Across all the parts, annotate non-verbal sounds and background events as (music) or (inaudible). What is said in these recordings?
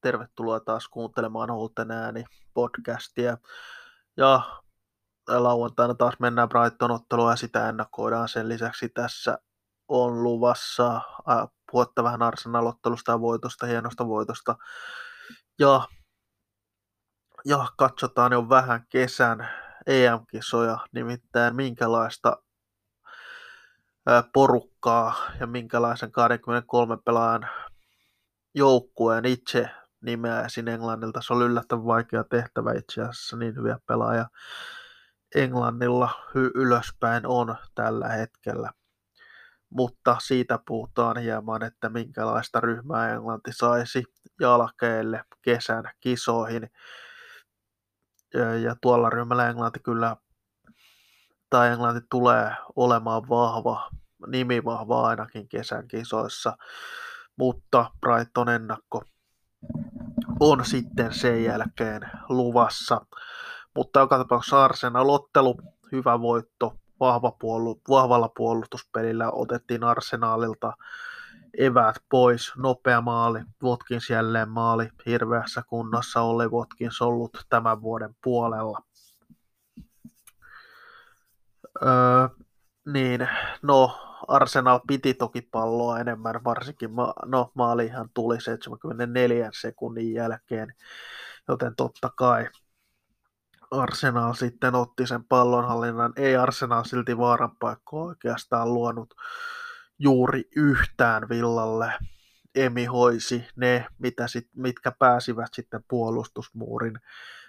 tervetuloa taas kuuntelemaan Holten ääni podcastia. Ja lauantaina taas mennään Brighton-ottelua ja sitä ennakoidaan. Sen lisäksi tässä on luvassa äh, puhetta vähän Arsenal-ottelusta ja voitosta, hienosta voitosta. Ja, ja katsotaan jo vähän kesän EM-kisoja, nimittäin minkälaista porukkaa ja minkälaisen 23 pelaajan joukkueen itse nimeäisin Englannilta. Se oli yllättävän vaikea tehtävä itse asiassa, niin hyviä pelaajia Englannilla hy- ylöspäin on tällä hetkellä. Mutta siitä puhutaan hieman, että minkälaista ryhmää Englanti saisi jalkeille kesän kisoihin. Ja tuolla ryhmällä Englanti kyllä, tai Englanti tulee olemaan vahva, nimi vahva ainakin kesän kisoissa mutta Brighton ennakko on sitten sen jälkeen luvassa. Mutta joka tapauksessa Arsenal-ottelu, hyvä voitto, vahva puolu- vahvalla puolustuspelillä otettiin Arsenalilta eväät pois, nopea maali, Watkins jälleen maali, hirveässä kunnossa oli Watkins ollut tämän vuoden puolella. Öö, niin, no Arsenal piti toki palloa enemmän, varsinkin ma- no, maalihan tuli 74 sekunnin jälkeen, joten totta kai Arsenal sitten otti sen pallonhallinnan. Ei Arsenal silti vaaran paikkoa oikeastaan luonut juuri yhtään villalle. Emi hoisi ne, mitä sit, mitkä pääsivät sitten puolustusmuurin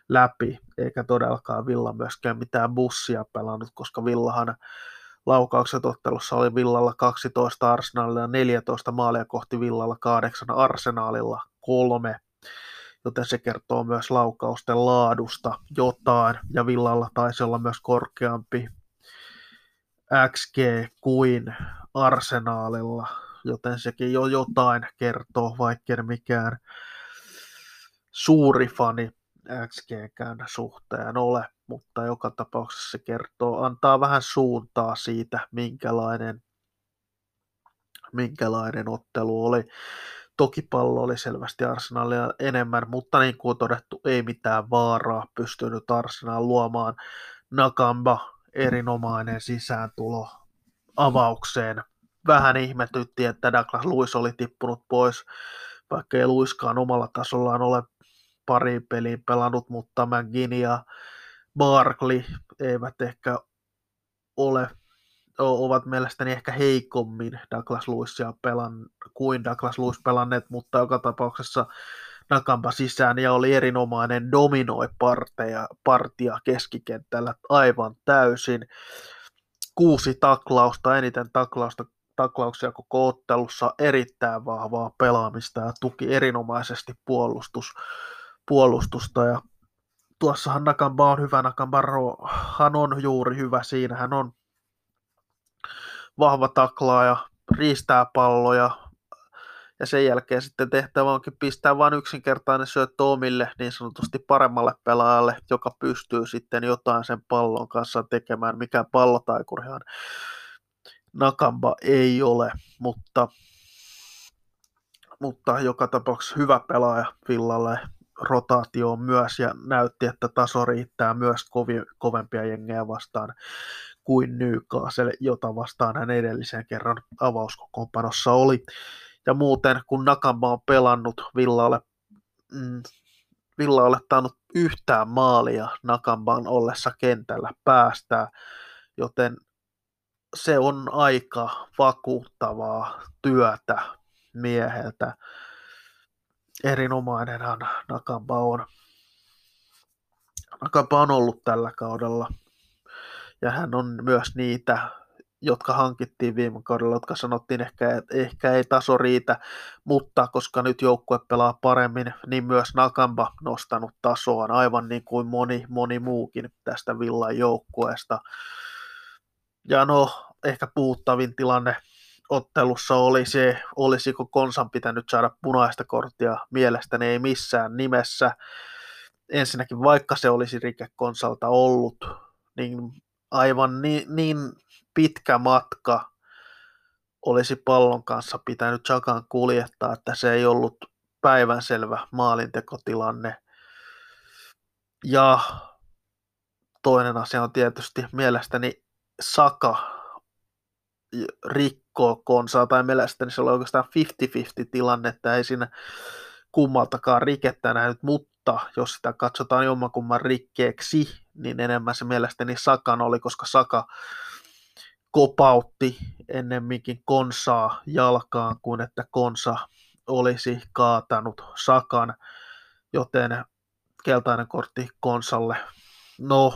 läpi, eikä todellakaan Villa myöskään mitään bussia pelannut, koska Villahan laukaukset ottelussa oli Villalla 12 Arsenalilla ja 14 maalia kohti Villalla 8 Arsenaalilla 3, joten se kertoo myös laukausten laadusta jotain, ja Villalla taisi olla myös korkeampi XG kuin Arsenaalilla, joten sekin jo jotain kertoo, vaikka mikään suuri fani XG-kään suhteen ole mutta joka tapauksessa se kertoo, antaa vähän suuntaa siitä, minkälainen, minkälainen ottelu oli. Toki pallo oli selvästi Arsenalia enemmän, mutta niin kuin todettu, ei mitään vaaraa pystynyt Arsenal luomaan. Nakamba, erinomainen sisääntulo avaukseen. Vähän ihmetytti, että Douglas Luis oli tippunut pois, vaikka ei Luiskaan omalla tasollaan ole pari peliä pelannut, mutta McGinn ja Barkley eivät ehkä ole, ovat mielestäni ehkä heikommin Douglas Lewisia pelan, kuin Douglas Lewis pelanneet, mutta joka tapauksessa Nakamba sisään ja oli erinomainen dominoi parteja, partia keskikentällä aivan täysin. Kuusi taklausta, eniten taklausta, taklauksia koko ottelussa, erittäin vahvaa pelaamista ja tuki erinomaisesti puolustus, puolustusta ja tuossahan Nakamba on hyvä, hän on juuri hyvä. Siinä, hän on vahva taklaaja, riistää palloja, ja sen jälkeen sitten tehtävä onkin pistää vain yksinkertainen syöttö omille niin sanotusti paremmalle pelaajalle, joka pystyy sitten jotain sen pallon kanssa tekemään, mikä pallotaikurihan Nakamba ei ole, mutta, mutta joka tapauksessa hyvä pelaaja Villalle rotaatioon myös ja näytti, että taso riittää myös kovi, kovempia jengejä vastaan kuin Newcastle, jota vastaan hän edellisen kerran avauskokoonpanossa oli. Ja muuten, kun Nakamba on pelannut Villalle, mm, Villa ole tainnut yhtään maalia Nakamban ollessa kentällä päästää, joten se on aika vakuuttavaa työtä mieheltä erinomainenhan Nakamba on. Nakamba on ollut tällä kaudella. Ja hän on myös niitä, jotka hankittiin viime kaudella, jotka sanottiin ehkä, että ehkä ei taso riitä, mutta koska nyt joukkue pelaa paremmin, niin myös Nakamba nostanut tasoaan, aivan niin kuin moni, moni muukin tästä Villan joukkueesta. Ja no, ehkä puuttavin tilanne ottelussa oli se, olisiko Konsan pitänyt saada punaista korttia, mielestäni ei missään nimessä. Ensinnäkin vaikka se olisi rike Konsalta ollut, niin aivan niin, niin pitkä matka olisi pallon kanssa pitänyt Chakan kuljettaa, että se ei ollut päivänselvä maalintekotilanne. Ja toinen asia on tietysti mielestäni Saka rikkoo konsaa, tai mielestäni se oli oikeastaan 50-50 tilanne, että ei siinä kummaltakaan rikettä nähnyt, mutta jos sitä katsotaan jommankumman rikkeeksi, niin enemmän se mielestäni Sakan oli, koska Saka kopautti ennemminkin konsaa jalkaan kuin että konsa olisi kaatanut Sakan, joten keltainen kortti konsalle. No,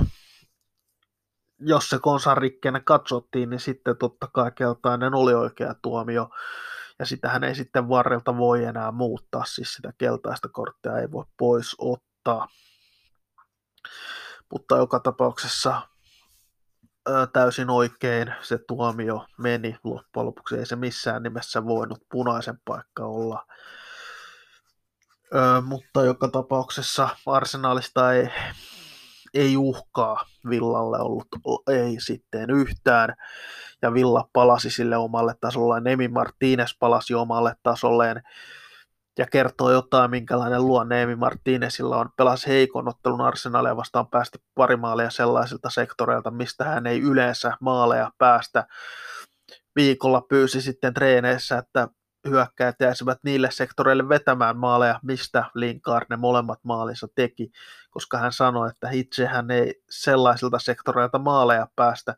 jos se konsan rikkeenä katsottiin, niin sitten totta kai keltainen oli oikea tuomio, ja sitähän ei sitten varrelta voi enää muuttaa, siis sitä keltaista korttia ei voi pois ottaa. Mutta joka tapauksessa täysin oikein se tuomio meni loppujen lopuksi. Ei se missään nimessä voinut punaisen paikka olla. Ö, mutta joka tapauksessa arsenaalista ei, ei uhkaa Villalle ollut, ei sitten yhtään. Ja Villa palasi sille omalle tasolleen, Nemi Martínez palasi omalle tasolleen ja kertoo jotain, minkälainen luonne Emi Martinezilla on. Pelasi heikon ottelun arsenaalia vastaan päästi pari maalia sellaisilta sektoreilta, mistä hän ei yleensä maaleja päästä. Viikolla pyysi sitten treeneissä, että hyökkäjät jäisivät niille sektoreille vetämään maaleja, mistä Linkard ne molemmat maalinsa teki, koska hän sanoi, että itse hän ei sellaisilta sektoreilta maaleja päästä,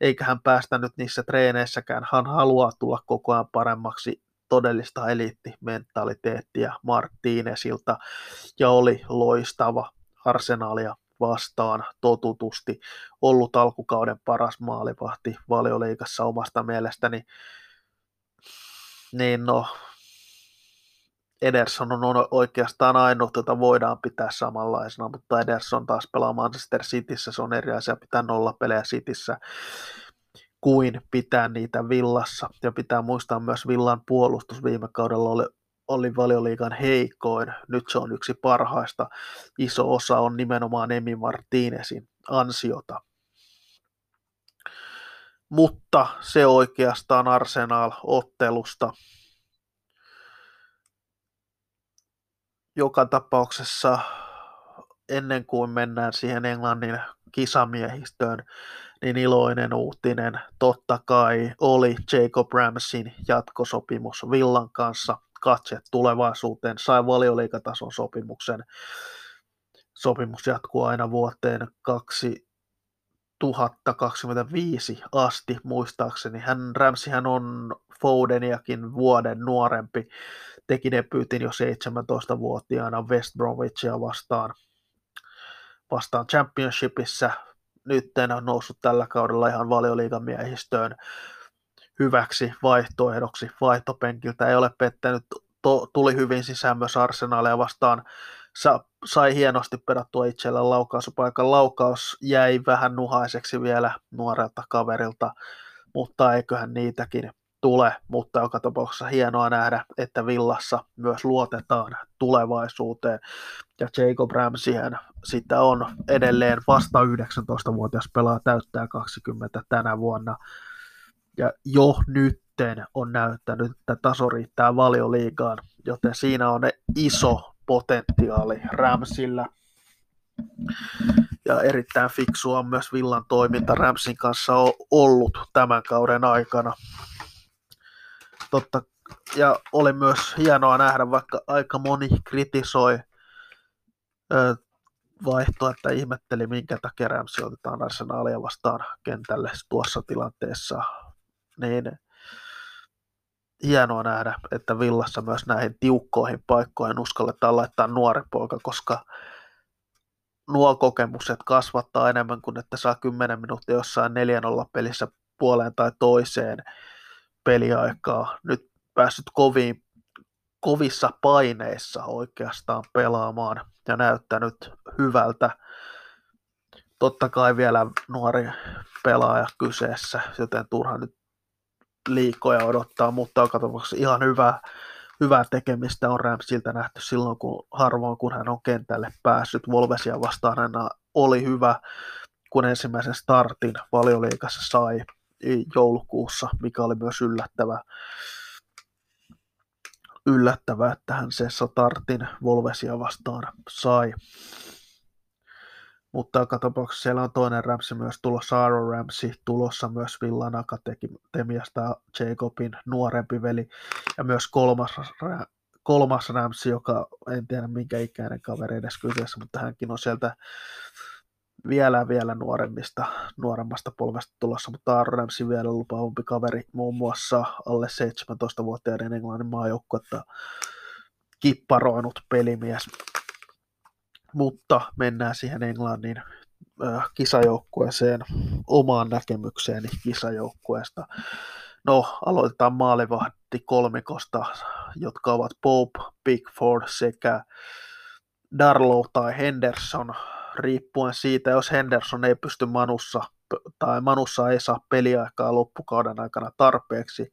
eikä hän päästänyt niissä treeneissäkään. Hän haluaa tulla koko ajan paremmaksi todellista eliittimentaliteettia Marttinesilta ja oli loistava arsenaalia vastaan totutusti ollut alkukauden paras maalivahti valioliikassa omasta mielestäni. Niin no, Ederson on oikeastaan ainoa, jota voidaan pitää samanlaisena, mutta Ederson taas pelaa Manchester Cityssä, se on eri asia pitää nolla pelejä Cityssä kuin pitää niitä villassa. Ja pitää muistaa myös villan puolustus viime kaudella oli, oli valioliigan heikoin. Nyt se on yksi parhaista. Iso osa on nimenomaan Emi Martinezin ansiota. Mutta se oikeastaan Arsenal-ottelusta. Joka tapauksessa ennen kuin mennään siihen Englannin kisamiehistöön, niin iloinen uutinen totta kai oli Jacob Ramsin jatkosopimus Villan kanssa. Katse tulevaisuuteen sai valioliikatason sopimuksen. Sopimus jatkuu aina vuoteen 2025 asti muistaakseni. Hän, Ramsihän on Fodeniakin vuoden nuorempi. Teki debyytin jo 17-vuotiaana West Bromwichia vastaan vastaan championshipissa nyt on noussut tällä kaudella ihan valioliigan miehistöön hyväksi vaihtoehdoksi vaihtopenkiltä. Ei ole pettänyt, to, tuli hyvin sisään myös arsenaalia vastaan. Sa, sai hienosti pedattua itsellä laukausupaikan. Laukaus jäi vähän nuhaiseksi vielä nuorelta kaverilta, mutta eiköhän niitäkin tule, mutta joka tapauksessa hienoa nähdä, että Villassa myös luotetaan tulevaisuuteen. Ja Jacob Ramseyhän sitä on edelleen vasta 19-vuotias pelaa täyttää 20 tänä vuonna. Ja jo nytten on näyttänyt, että taso riittää valioliigaan, joten siinä on iso potentiaali Ramsillä. Ja erittäin fiksua on myös Villan toiminta Ramsin kanssa ollut tämän kauden aikana totta, ja oli myös hienoa nähdä, vaikka aika moni kritisoi ö, vaihtoa, että ihmetteli, minkä takia Ramsey otetaan arsenaalia vastaan kentälle tuossa tilanteessa, niin hienoa nähdä, että Villassa myös näihin tiukkoihin paikkoihin uskalletaan laittaa nuori poika, koska nuo kokemukset kasvattaa enemmän kuin että saa 10 minuuttia jossain 4-0 pelissä puoleen tai toiseen peliaikaa. Nyt päässyt koviin, kovissa paineissa oikeastaan pelaamaan ja näyttänyt hyvältä. Totta kai vielä nuori pelaaja kyseessä, joten turha nyt liikoja odottaa, mutta tapauksessa ihan hyvää, hyvää tekemistä on Ramsiltä nähty silloin, kun harvoin kun hän on kentälle päässyt. Volvesia vastaan hän oli hyvä, kun ensimmäisen startin valioliikassa sai joulukuussa, mikä oli myös yllättävä. yllättävää, että hän se Satartin Volvesia vastaan sai. Mutta joka tapauksessa siellä on toinen Ramsey myös tulossa, Aaron Ramsey, tulossa myös Villan Akatemiasta Jacobin nuorempi veli, ja myös kolmas, kolmas Ramsey, joka en tiedä minkä ikäinen kaveri edes kyseessä, mutta hänkin on sieltä vielä vielä nuoremmista, nuoremmasta polvesta tulossa, mutta Aaron Ramsey vielä lupaavampi kaveri, muun muassa alle 17-vuotiaiden Englannin maajoukkuetta kipparoinut pelimies mutta mennään siihen Englannin kisajoukkueeseen, omaan näkemykseeni kisajoukkueesta. No, aloitetaan maalivahti kolmikosta, jotka ovat Pope, Pickford sekä Darlow tai Henderson, riippuen siitä, jos Henderson ei pysty Manussa tai Manussa ei saa peliaikaa loppukauden aikana tarpeeksi,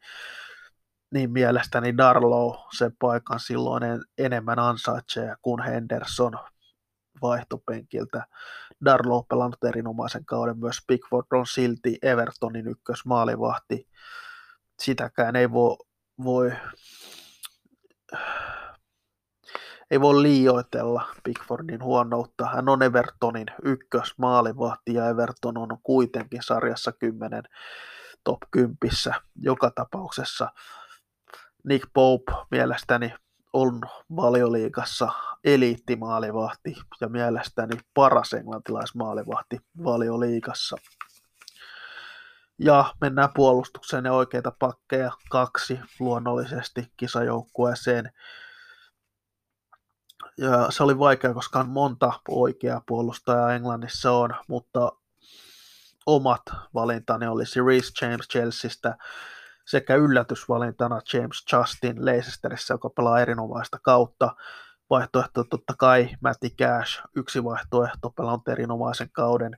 niin mielestäni Darlow sen paikan silloin enemmän ansaitsee kuin Henderson vaihtopenkiltä. Darlow pelannut erinomaisen kauden, myös Pickford on silti Evertonin ykkösmaalivahti. Sitäkään ei voi, voi ei voi liioitella Pickfordin huonoutta. Hän on Evertonin ykkösmaalivahti ja Everton on kuitenkin sarjassa 10 top 10 joka tapauksessa. Nick Pope mielestäni on valioliikassa eliittimaalivahti ja mielestäni paras englantilaismaalivahti valioliikassa. Ja mennään puolustukseen ja oikeita pakkeja kaksi luonnollisesti kisajoukkueeseen. Ja se oli vaikea, koska on monta oikeaa puolustajaa Englannissa on, mutta omat valintani olisi Reece James Chelseastä, sekä yllätysvalintana James Justin Leicesterissä, joka pelaa erinomaista kautta. Vaihtoehto totta kai Matty Cash, yksi vaihtoehto, pelannut erinomaisen kauden.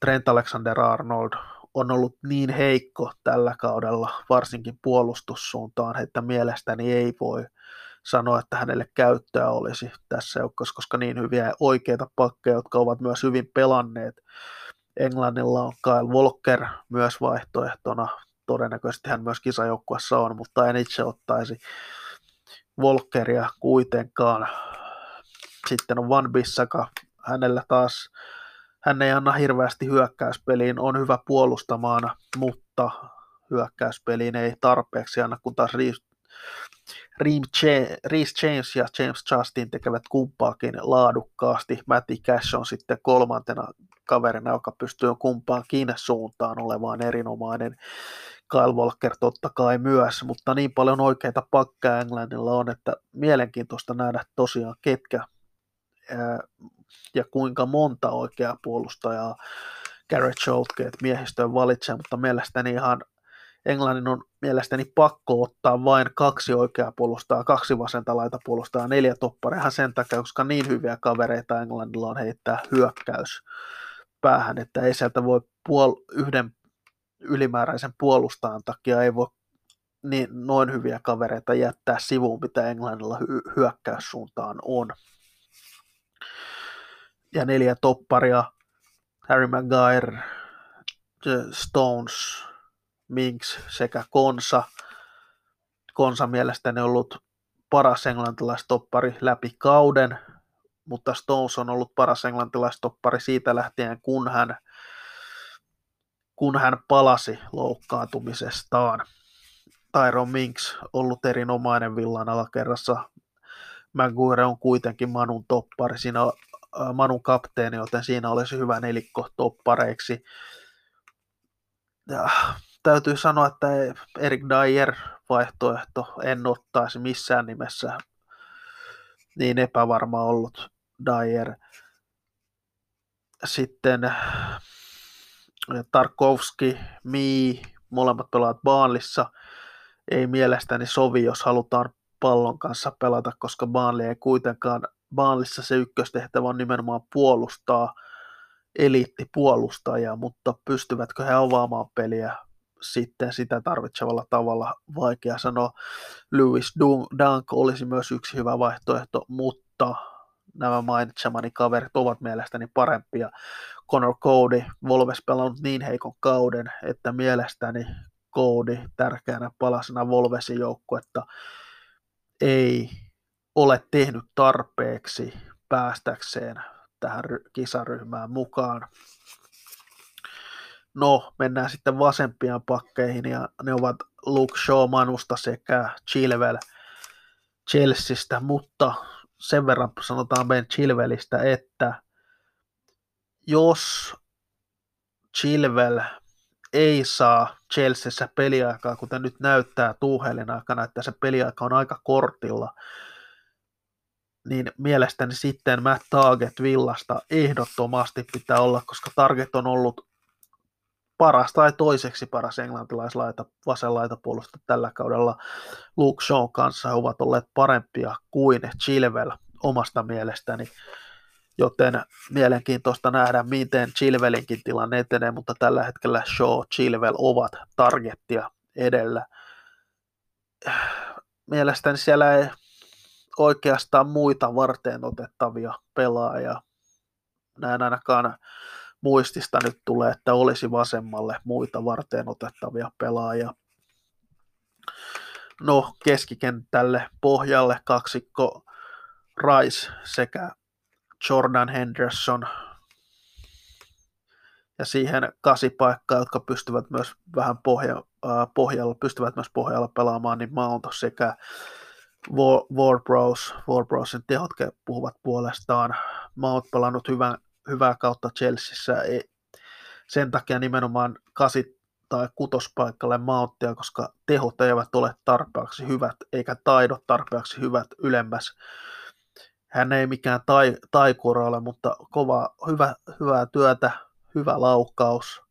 Trent Alexander-Arnold on ollut niin heikko tällä kaudella, varsinkin puolustussuuntaan, että mielestäni ei voi sanoa, että hänelle käyttöä olisi tässä joukkossa, koska niin hyviä oikeita pakkeja, jotka ovat myös hyvin pelanneet. Englannilla on Kyle Walker myös vaihtoehtona, todennäköisesti hän myös kisajoukkuessa on, mutta en itse ottaisi Volkeria kuitenkaan. Sitten on Van Bissaka, hänellä taas, hän ei anna hirveästi hyökkäyspeliin, on hyvä puolustamaan, mutta hyökkäyspeliin ei tarpeeksi anna, kun taas Reece James ja James Justin tekevät kumpaakin laadukkaasti. Matty Cash on sitten kolmantena kaverina, joka pystyy kumpaankin suuntaan olevaan erinomainen. Kyle Walker totta kai myös, mutta niin paljon oikeita pakkaa Englannilla on, että mielenkiintoista nähdä tosiaan ketkä ja kuinka monta oikeaa puolustajaa Garrett Southgate miehistöön valitsee, mutta mielestäni ihan Englannin on mielestäni pakko ottaa vain kaksi oikeaa puolustaa, kaksi vasenta laita puolustaa, neljä topparia sen takia, koska niin hyviä kavereita Englannilla on heittää hyökkäys päähän, että ei sieltä voi puol- yhden ylimääräisen puolustajan takia ei voi niin noin hyviä kavereita jättää sivuun, mitä Englannilla hy- hyökkäyssuuntaan on. Ja neljä topparia, Harry Maguire, Stones, Minks sekä Konsa. Konsa mielestäni ollut paras englantilaistoppari läpi kauden, mutta Stones on ollut paras englantilaistoppari siitä lähtien, kun hän, kun hän palasi loukkaantumisestaan. Tyron Minks ollut erinomainen villan alakerrassa. Maguire on kuitenkin Manun toppari, siinä on Manun kapteeni, joten siinä olisi hyvä nelikko toppareiksi. Ja täytyy sanoa, että Erik Dyer vaihtoehto en ottaisi missään nimessä niin epävarma ollut Dyer. Sitten Tarkovski, Mii, molemmat pelaat Baanlissa. Ei mielestäni sovi, jos halutaan pallon kanssa pelata, koska Baanli ei kuitenkaan, Baanlissa se ykköstehtävä on nimenomaan puolustaa eliittipuolustajia, mutta pystyvätkö he avaamaan peliä sitten sitä tarvitsevalla tavalla vaikea sanoa. Lewis Dunk olisi myös yksi hyvä vaihtoehto, mutta nämä mainitsemani kaverit ovat mielestäni parempia. Connor Cody, Volves pelannut niin heikon kauden, että mielestäni Cody tärkeänä palasena Volvesin joukkuetta ei ole tehnyt tarpeeksi päästäkseen tähän kisaryhmään mukaan. No, mennään sitten vasempien pakkeihin ja ne ovat Luke Shaw Manusta sekä Chilwell Chelseastä, mutta sen verran sanotaan Ben Chilwellistä, että jos Chilwell ei saa Chelseassa peliaikaa, kuten nyt näyttää Tuhelin aikana, että se peliaika on aika kortilla, niin mielestäni sitten Matt Target Villasta ehdottomasti pitää olla, koska Target on ollut paras tai toiseksi paras englantilaislaita, vasenlaita puolusta tällä kaudella. Luke Shaw kanssa he ovat olleet parempia kuin Chilwell omasta mielestäni, joten mielenkiintoista nähdä, miten Chilwellinkin tilanne etenee, mutta tällä hetkellä Shaw, Chilwell ovat targettia edellä. Mielestäni siellä ei oikeastaan muita varten otettavia pelaajia. Näin ainakaan muistista nyt tulee, että olisi vasemmalle muita varten otettavia pelaajia. No, keskikentälle pohjalle kaksikko Rice sekä Jordan Henderson ja siihen kasi paikkaa, jotka pystyvät myös vähän pohja, äh, pohjalla, pystyvät myös pohjalla pelaamaan, niin Mount sekä Ward-Bros, Ward-Brosin tehot puhuvat puolestaan. Mount pelannut hyvän, hyvää kautta Chelseassa, ei, sen takia nimenomaan kasi tai kutospaikalle Mounttia, koska tehot eivät ole tarpeeksi hyvät, eikä taidot tarpeeksi hyvät ylemmäs. Hän ei mikään tai, taikura ole, mutta kova, hyvä, hyvää työtä, hyvä laukkaus,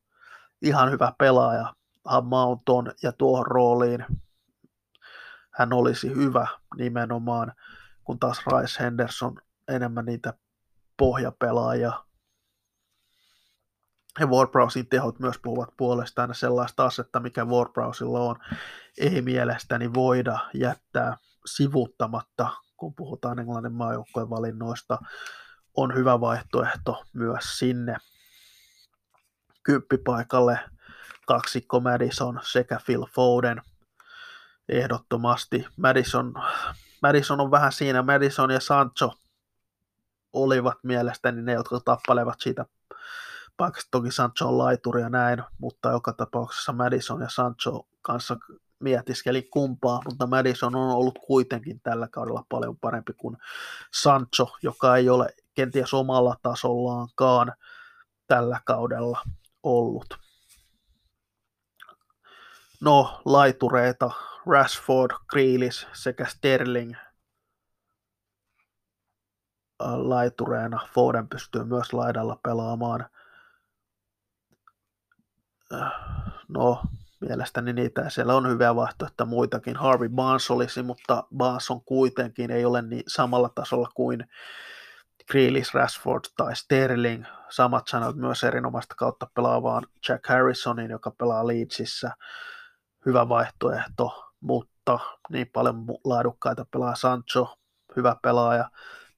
ihan hyvä pelaaja. Mount on ja tuohon rooliin hän olisi hyvä nimenomaan, kun taas Rice Henderson enemmän niitä pohjapelaajia. Ja Warbrowsin tehot myös puhuvat puolestaan sellaista asetta, mikä Warbrowsilla on, ei mielestäni voida jättää sivuttamatta, kun puhutaan Englannin maajoukkojen valinnoista. On hyvä vaihtoehto myös sinne kymppipaikalle kaksikko Madison sekä Phil Foden – ehdottomasti. Madison, Madison on vähän siinä, Madison ja Sancho olivat mielestäni ne, jotka tappalevat siitä paikasta. Toki Sancho on laituri ja näin, mutta joka tapauksessa Madison ja Sancho kanssa mietiskeli kumpaa, mutta Madison on ollut kuitenkin tällä kaudella paljon parempi kuin Sancho, joka ei ole kenties omalla tasollaankaan tällä kaudella ollut. No, laitureita Rashford, Grealish sekä Sterling laitureena. Foden pystyy myös laidalla pelaamaan. No, mielestäni niitä siellä on hyviä vaihtoehtoja muitakin. Harvey Barnes olisi, mutta Barnes on kuitenkin ei ole niin samalla tasolla kuin Grealish, Rashford tai Sterling. Samat sanot myös erinomaista kautta pelaavaan Jack Harrisonin, joka pelaa Leedsissä. Hyvä vaihtoehto mutta niin paljon laadukkaita pelaa Sancho, hyvä pelaaja,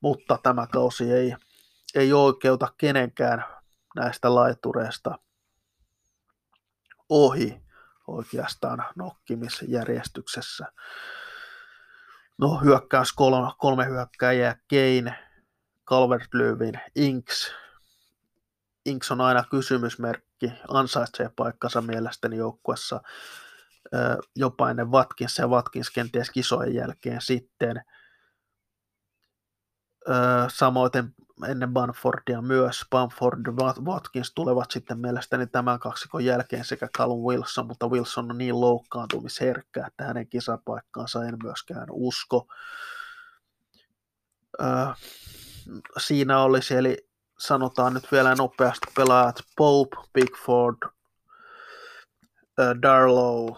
mutta tämä kausi ei, ei oikeuta kenenkään näistä laitureista ohi oikeastaan nokkimisjärjestyksessä. No hyökkäys kolme, kolme hyökkäjää, Kane, Calvert-Lewin, Inks. Inks on aina kysymysmerkki, ansaitsee paikkansa mielestäni joukkuessa jopa ennen Watkins ja Watkins kenties kisojen jälkeen sitten. Samoin ennen Banfordia myös. Banford ja Watkins tulevat sitten mielestäni tämän kaksikon jälkeen sekä Callum Wilson, mutta Wilson on niin loukkaantumisherkkä, että hänen kisapaikkaansa en myöskään usko. Siinä olisi, eli sanotaan nyt vielä nopeasti pelaajat Pope, Bigford, Darlow,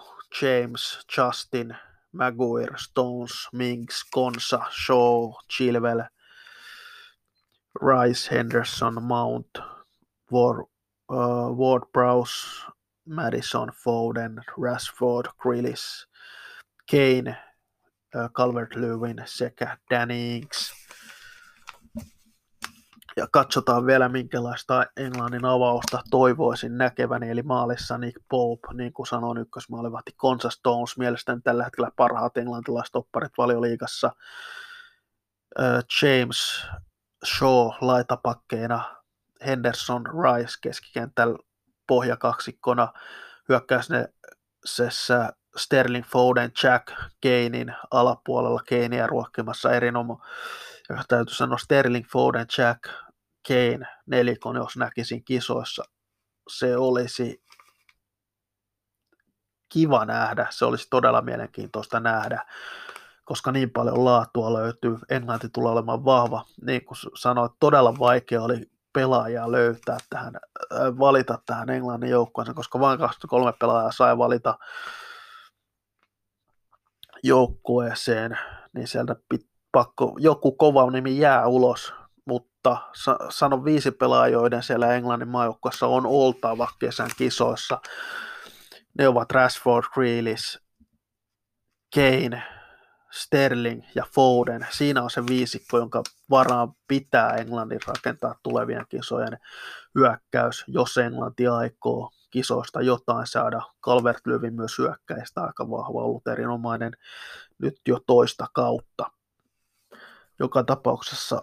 James, Justin, Maguire, Stones, Minks, Konsa, Shaw, Chilwell, Rice, Henderson, Mount, Ward, uh, Ward Prowse, Madison, Foden, Rashford, Grealish, Kane, uh, Calvert-Lewin sekä Danny Inks. Ja katsotaan vielä, minkälaista Englannin avausta toivoisin näkeväni, eli maalissa Nick Pope, niin kuin sanoin, ykkösmaalivahti Consa Stones, mielestäni tällä hetkellä parhaat englantilaiset opparit valioliigassa. James Shaw laitapakkeina, Henderson Rice keskikentällä pohjakaksikkona, hyökkäysessä Sterling Foden, Jack Kanein alapuolella Keinia ruokkimassa. Ja täytyy sanoa Sterling Foden, Jack Kane nelikon, jos näkisin kisoissa. Se olisi kiva nähdä, se olisi todella mielenkiintoista nähdä, koska niin paljon laatua löytyy. Englanti tulee olemaan vahva. Niin kuin sanoit, todella vaikea oli pelaajaa löytää tähän, äh, valita tähän Englannin joukkueeseen, koska vain 23 pelaajaa sai valita joukkueeseen, niin sieltä pit, pakko, joku kova nimi jää ulos, mutta sa, sano viisi pelaajaa, joiden siellä Englannin maajoukkueessa on oltava kesän kisoissa. Ne ovat Rashford, Grealish, Kane, Sterling ja Foden. Siinä on se viisikko, jonka varaan pitää Englannin rakentaa tulevien kisojen hyökkäys, jos Englanti aikoo kisoista jotain saada. calvert myös hyökkäistä aika vahva ollut erinomainen nyt jo toista kautta. Joka tapauksessa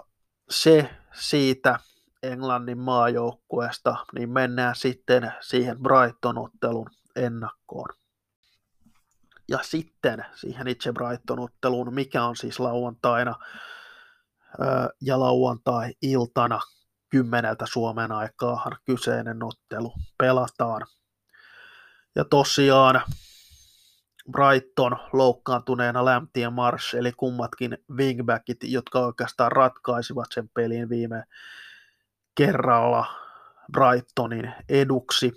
se siitä Englannin maajoukkueesta, niin mennään sitten siihen Brighton-ottelun ennakkoon. Ja sitten siihen itse Brighton-otteluun, mikä on siis lauantaina ja lauantai-iltana kymmeneltä Suomen aikaa kyseinen ottelu pelataan. Ja tosiaan Brighton loukkaantuneena Lämti ja Marsh, eli kummatkin wingbackit, jotka oikeastaan ratkaisivat sen pelin viime kerralla Brightonin eduksi.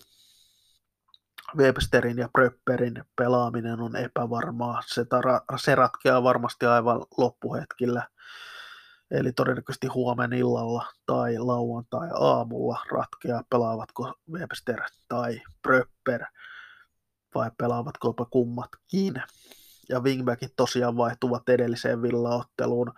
Websterin ja Prepperin pelaaminen on epävarmaa. Se, tara- se ratkeaa varmasti aivan loppuhetkillä. Eli todennäköisesti huomenna illalla tai lauantai aamulla ratkeaa, pelaavatko Webster tai Prepper vai pelaavatko jopa kummatkin. Ja wingbackit tosiaan vaihtuvat edelliseen villaotteluun.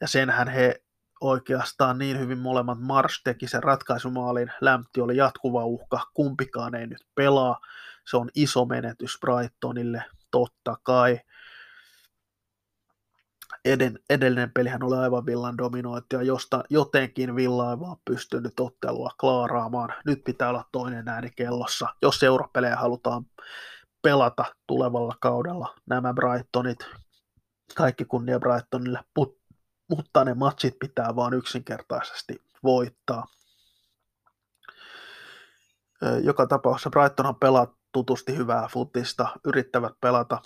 Ja senhän he oikeastaan niin hyvin molemmat Mars teki sen ratkaisumaalin. Lämpti oli jatkuva uhka, kumpikaan ei nyt pelaa. Se on iso menetys Brightonille, totta kai. Eden, edellinen pelihän oli aivan Villan dominointi ja josta, jotenkin Villa ei vaan pystynyt ottelua klaaraamaan. Nyt pitää olla toinen ääni kellossa, jos europelejä halutaan pelata tulevalla kaudella. Nämä Brightonit, kaikki kunnia Brightonille, mutta ne matchit pitää vaan yksinkertaisesti voittaa. Joka tapauksessa Brightonhan pelaa tutusti hyvää futista, yrittävät pelata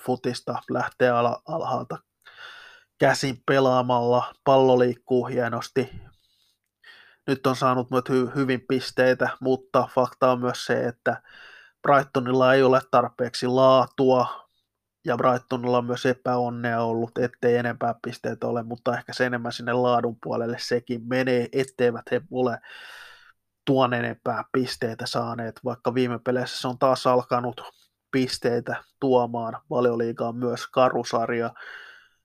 futista, lähtee al- alhaalta käsin pelaamalla, pallo liikkuu hienosti. Nyt on saanut myös hy- hyvin pisteitä, mutta fakta on myös se, että Brightonilla ei ole tarpeeksi laatua, ja Brightonilla on myös epäonnea ollut, ettei enempää pisteitä ole, mutta ehkä se enemmän sinne laadun puolelle sekin menee, etteivät he ole tuon enempää pisteitä saaneet, vaikka viime peleissä se on taas alkanut pisteitä tuomaan. Valioliiga myös karusarja,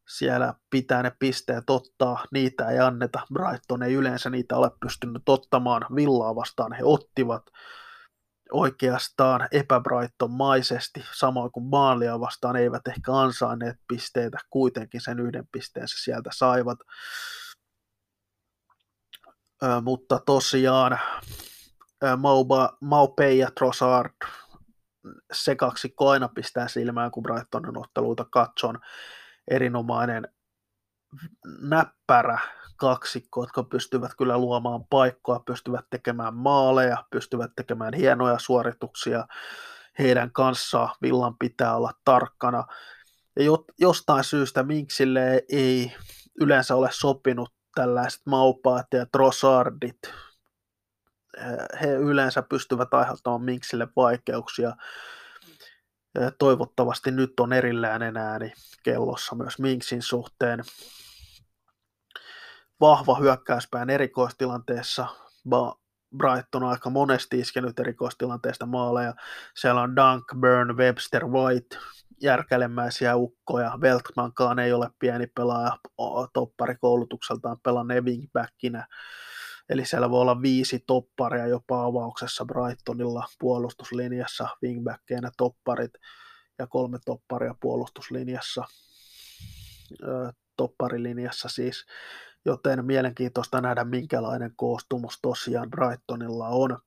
siellä pitää ne pisteet ottaa, niitä ei anneta. Brighton ei yleensä niitä ole pystynyt ottamaan, Villaa vastaan he ottivat oikeastaan epäbrighton-maisesti, samoin kuin Maalia vastaan eivät ehkä ansainneet pisteitä, kuitenkin sen yhden pisteensä sieltä saivat. Ö, mutta tosiaan Mauba, Maupei ja Trossard se kaksi aina pistää silmään, kun Brightonin otteluita katson. Erinomainen näppärä kaksikko, jotka pystyvät kyllä luomaan paikkoa, pystyvät tekemään maaleja, pystyvät tekemään hienoja suorituksia. Heidän kanssaan Villan pitää olla tarkkana. Ja jostain syystä Minksille ei yleensä ole sopinut tällaiset maupaat ja trossardit. He yleensä pystyvät aiheuttamaan Minksille vaikeuksia. Toivottavasti nyt on erillään ääni kellossa myös Minksin suhteen vahva hyökkäyspään erikoistilanteessa. Brighton on aika monesti iskenyt erikoistilanteesta maaleja. Siellä on Dunk, Burn, Webster, White, järkälemäisiä ukkoja. Veltmankaan ei ole pieni pelaaja, topparikoulutukseltaan pelanneen wingbackinä. Eli siellä voi olla viisi topparia jopa avauksessa Brightonilla puolustuslinjassa, wingbackkeinä topparit ja kolme topparia puolustuslinjassa, topparilinjassa siis, joten mielenkiintoista nähdä minkälainen koostumus tosiaan Brightonilla on.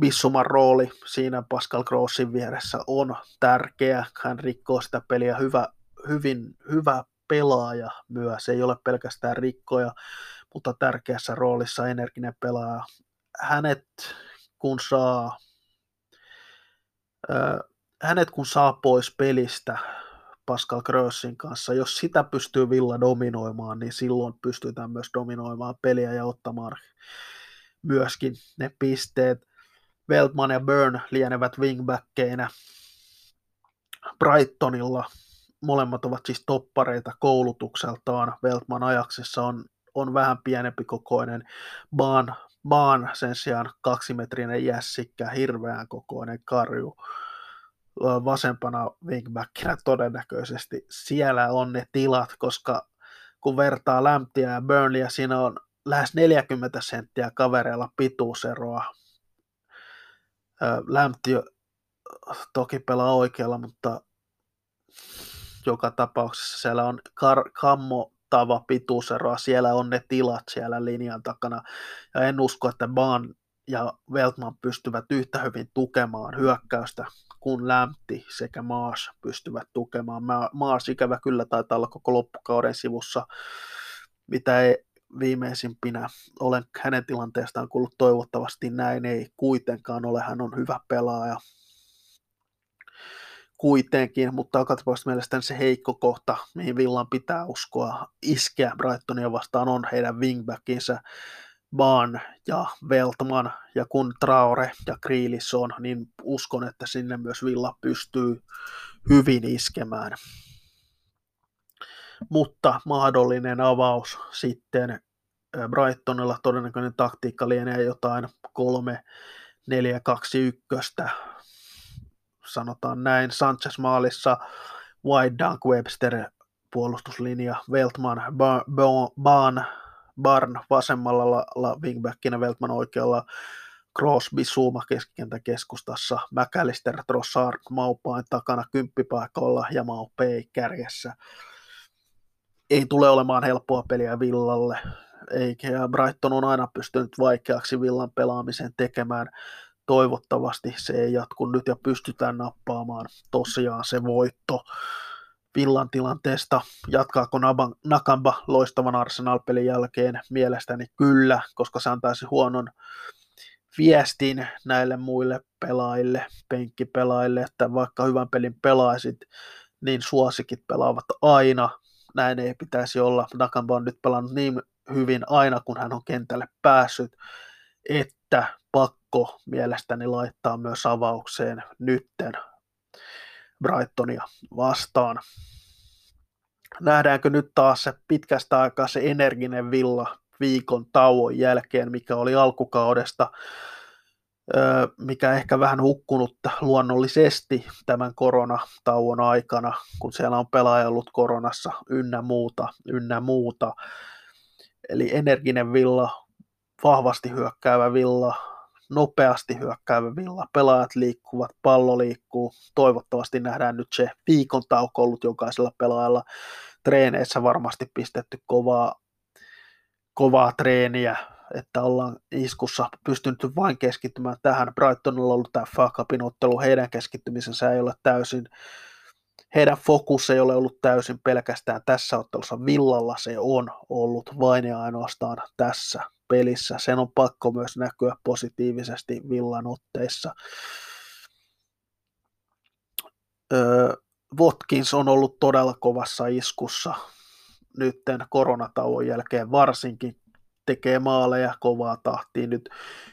Bissuman rooli siinä Pascal Grossin vieressä on tärkeä. Hän rikkoo sitä peliä hyvä, hyvin, hyvä pelaaja myös. Ei ole pelkästään rikkoja, mutta tärkeässä roolissa energinen pelaaja. Hänet kun saa, äh, hänet kun saa pois pelistä Pascal Grossin kanssa, jos sitä pystyy Villa dominoimaan, niin silloin pystytään myös dominoimaan peliä ja ottamaan myöskin ne pisteet. Veltman ja Burn lienevät wingbackkeina Brightonilla. Molemmat ovat siis toppareita koulutukseltaan. Veltman ajaksessa on, on vähän pienempi kokoinen. Baan, Baan sen sijaan kaksimetrinen jässikkä, hirveän kokoinen karju vasempana wingbackinä todennäköisesti. Siellä on ne tilat, koska kun vertaa Lämptiä ja Burnleyä, siinä on lähes 40 senttiä kavereilla pituuseroa Lämpti toki pelaa oikealla, mutta joka tapauksessa siellä on kar- kammottava pituuseroa, siellä on ne tilat siellä linjan takana, ja en usko, että Baan ja Veltman pystyvät yhtä hyvin tukemaan hyökkäystä kuin Lämpti sekä Maas pystyvät tukemaan. Maas ikävä kyllä taitaa olla koko loppukauden sivussa, mitä ei viimeisimpinä olen hänen tilanteestaan kuullut toivottavasti näin ei kuitenkaan ole, hän on hyvä pelaaja kuitenkin, mutta joka mielestäni se heikko kohta, mihin Villan pitää uskoa iskeä Brightonia vastaan on heidän wingbackinsä Baan ja Veltman, ja kun Traore ja Kriilis on, niin uskon, että sinne myös Villa pystyy hyvin iskemään. Mutta mahdollinen avaus sitten Brightonilla todennäköinen taktiikka lienee jotain 3 4 2 1 sanotaan näin, Sanchez maalissa, White Dunk Webster puolustuslinja, Veltman, Barn, Barn vasemmalla la, la, wingbackinä, Veltman oikealla, Crosby, Suuma keskikentä keskustassa, McAllister, Trossard, Maupain takana kymppipaikalla ja Maupei kärjessä. Ei tule olemaan helppoa peliä Villalle, eikä Brighton on aina pystynyt vaikeaksi Villan pelaamisen tekemään. Toivottavasti se ei jatku nyt ja pystytään nappaamaan tosiaan se voitto Villan tilanteesta. Jatkaako Nakamba loistavan Arsenal-pelin jälkeen? Mielestäni kyllä, koska se antaisi huonon viestin näille muille pelaajille, penkkipelaajille, että vaikka hyvän pelin pelaisit, niin suosikit pelaavat aina, näin ei pitäisi olla. Nakamba on nyt pelannut niin hyvin aina, kun hän on kentälle päässyt, että pakko mielestäni laittaa myös avaukseen nytten Brightonia vastaan. Nähdäänkö nyt taas se pitkästä aikaa se energinen villa viikon tauon jälkeen, mikä oli alkukaudesta mikä ehkä vähän hukkunut luonnollisesti tämän koronatauon aikana, kun siellä on pelaaja ollut koronassa ynnä muuta, ynnä muuta. Eli energinen villa, vahvasti hyökkäävä villa, nopeasti hyökkäävä villa, pelaajat liikkuvat, pallo liikkuu. Toivottavasti nähdään nyt se viikon tauko ollut jokaisella pelaajalla. Treeneissä varmasti pistetty kovaa, kovaa treeniä, että ollaan iskussa pystynyt vain keskittymään tähän. Brightonilla on ollut tämä Fakapin ottelu, heidän keskittymisensä ei ole täysin, heidän fokus ei ole ollut täysin pelkästään tässä ottelussa. Villalla se on ollut vain ja ainoastaan tässä pelissä. Sen on pakko myös näkyä positiivisesti Villan otteissa. Öö, Watkins on ollut todella kovassa iskussa nytten koronatauon jälkeen varsinkin tekee maaleja kovaa tahtiin. Nyt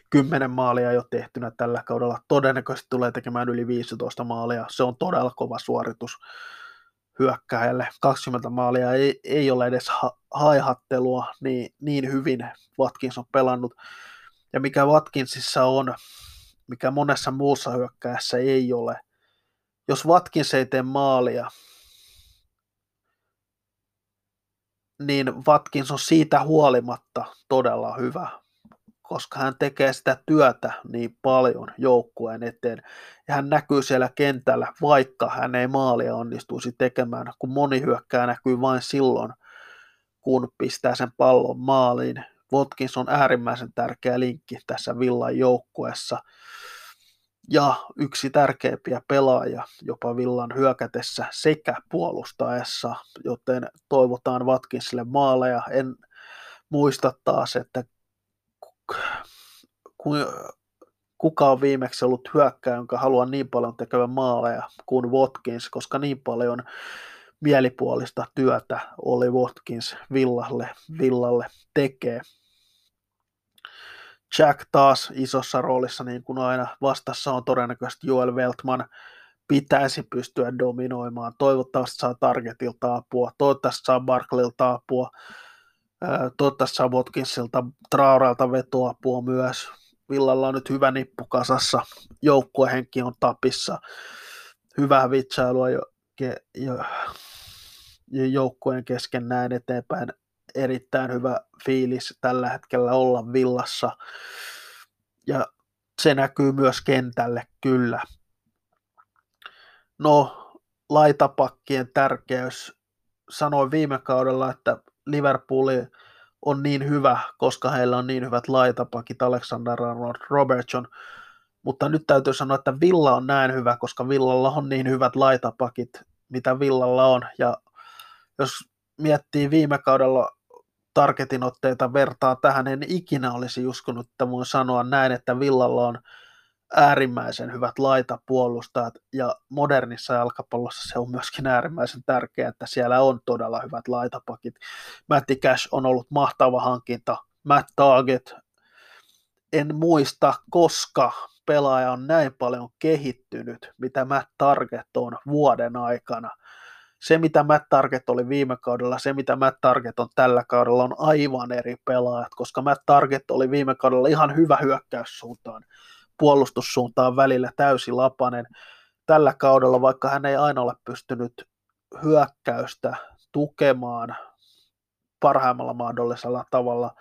10 maalia jo tehtynä tällä kaudella. Todennäköisesti tulee tekemään yli 15 maalia. Se on todella kova suoritus hyökkääjälle. 20 maalia ei, ei ole edes ha- haihattelua, niin, niin hyvin Watkins on pelannut. Ja mikä Watkinsissa on, mikä monessa muussa hyökkääjässä ei ole, jos Watkins ei tee maalia, niin Watkins on siitä huolimatta todella hyvä koska hän tekee sitä työtä niin paljon joukkueen eteen. Ja hän näkyy siellä kentällä, vaikka hän ei maalia onnistuisi tekemään, kun moni hyökkää näkyy vain silloin, kun pistää sen pallon maaliin. Watkins on äärimmäisen tärkeä linkki tässä Villan joukkueessa ja yksi tärkeimpiä pelaajia jopa Villan hyökätessä sekä puolustaessa, joten toivotaan Watkinsille maaleja. En muista taas, että kuka on viimeksi ollut hyökkäjä, jonka haluaa niin paljon tekevän maaleja kuin Watkins, koska niin paljon mielipuolista työtä oli Watkins Villalle, Villalle tekee. Jack taas isossa roolissa, niin kuin aina vastassa on todennäköisesti Joel Weltman, pitäisi pystyä dominoimaan. Toivottavasti saa Targetilta apua, toivottavasti saa Barklilta apua, toivottavasti saa Watkinsilta, Trauralta vetoapua myös. Villalla on nyt hyvä nippu kasassa, joukkuehenki on tapissa, hyvää vitsailua jo, jo, jo, joukkueen kesken näin eteenpäin erittäin hyvä fiilis tällä hetkellä olla villassa. Ja se näkyy myös kentälle kyllä. No, laitapakkien tärkeys. Sanoin viime kaudella, että Liverpool on niin hyvä, koska heillä on niin hyvät laitapakit, Alexander Arnold Robertson, mutta nyt täytyy sanoa, että Villa on näin hyvä, koska Villalla on niin hyvät laitapakit, mitä Villalla on, ja jos miettii viime kaudella targetin otteita vertaa tähän, en ikinä olisi uskonut, että voin sanoa näin, että Villalla on äärimmäisen hyvät laitapuolustajat ja modernissa jalkapallossa se on myöskin äärimmäisen tärkeää, että siellä on todella hyvät laitapakit. Matti Cash on ollut mahtava hankinta, Matt Target, en muista koska pelaaja on näin paljon kehittynyt, mitä Matt Target on vuoden aikana – se, mitä Matt Target oli viime kaudella, se, mitä Matt Target on tällä kaudella, on aivan eri pelaajat, koska Matt Target oli viime kaudella ihan hyvä hyökkäyssuuntaan, puolustussuuntaan välillä täysi lapanen. Tällä kaudella, vaikka hän ei aina ole pystynyt hyökkäystä tukemaan parhaimmalla mahdollisella tavalla,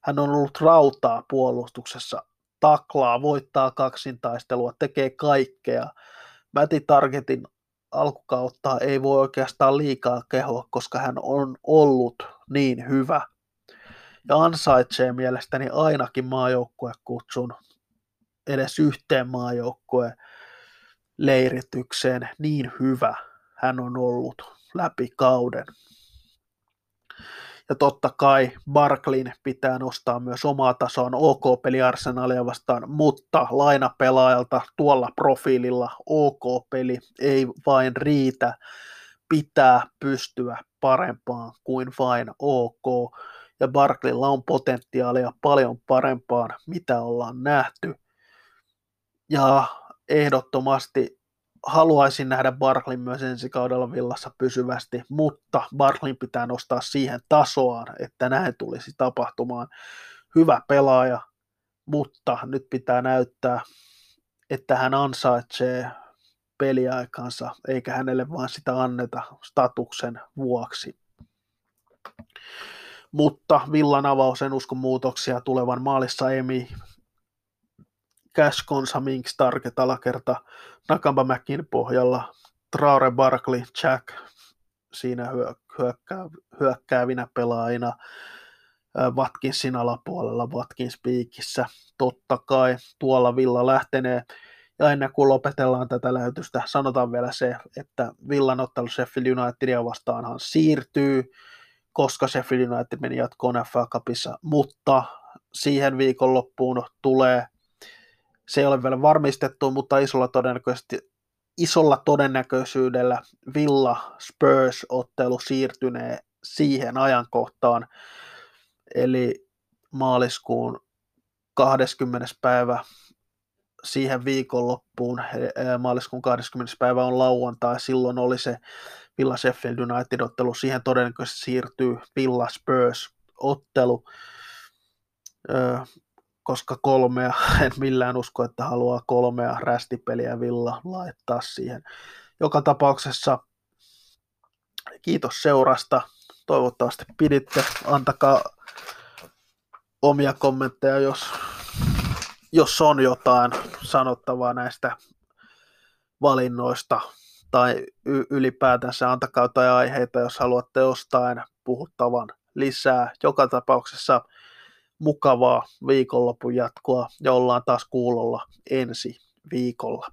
hän on ollut rautaa puolustuksessa, taklaa, voittaa kaksintaistelua, tekee kaikkea. Mäti Targetin alkukautta ei voi oikeastaan liikaa kehoa, koska hän on ollut niin hyvä ja ansaitsee mielestäni ainakin maajoukkuekutsun edes yhteen maajoukkue leiritykseen niin hyvä hän on ollut läpi kauden. Ja totta kai Barklin pitää nostaa myös omaa tasoon OK-peli Arsenalia vastaan, mutta lainapelaajalta tuolla profiililla OK-peli ei vain riitä. Pitää pystyä parempaan kuin vain OK. Ja Barklilla on potentiaalia paljon parempaan, mitä ollaan nähty. Ja ehdottomasti haluaisin nähdä Barklin myös ensi kaudella villassa pysyvästi, mutta Barklin pitää nostaa siihen tasoaan, että näin tulisi tapahtumaan. Hyvä pelaaja, mutta nyt pitää näyttää, että hän ansaitsee peliaikansa, eikä hänelle vaan sitä anneta statuksen vuoksi. Mutta Villan avaus, en usko muutoksia tulevan maalissa Emi Cash Konsa Minks Target alakerta Nakamba Mäkin pohjalla, Traore Barkley, Jack siinä hyökkää, hyökkäävinä pelaajina, Watkinsin alapuolella, Watkins piikissä, totta kai tuolla Villa lähtenee. Ja ennen kuin lopetellaan tätä lähetystä, sanotaan vielä se, että Villan ottelu Sheffield Unitedia vastaanhan siirtyy, koska Sheffield United meni jatkoon FA Cupissa, mutta siihen viikonloppuun tulee se ei ole vielä varmistettu, mutta isolla todennäköisesti isolla todennäköisyydellä Villa Spurs-ottelu siirtynee siihen ajankohtaan, eli maaliskuun 20. päivä siihen viikonloppuun, maaliskuun 20. päivä on lauantai, silloin oli se Villa Sheffield United-ottelu, siihen todennäköisesti siirtyy Villa Spurs-ottelu koska kolmea, (laughs) en millään usko, että haluaa kolmea rästipeliä Villa laittaa siihen. Joka tapauksessa kiitos seurasta, toivottavasti piditte, antakaa omia kommentteja, jos, jos on jotain sanottavaa näistä valinnoista tai y- ylipäätänsä antakaa jotain aiheita, jos haluatte jostain puhuttavan lisää. Joka tapauksessa mukavaa viikonlopun jatkoa ja ollaan taas kuulolla ensi viikolla.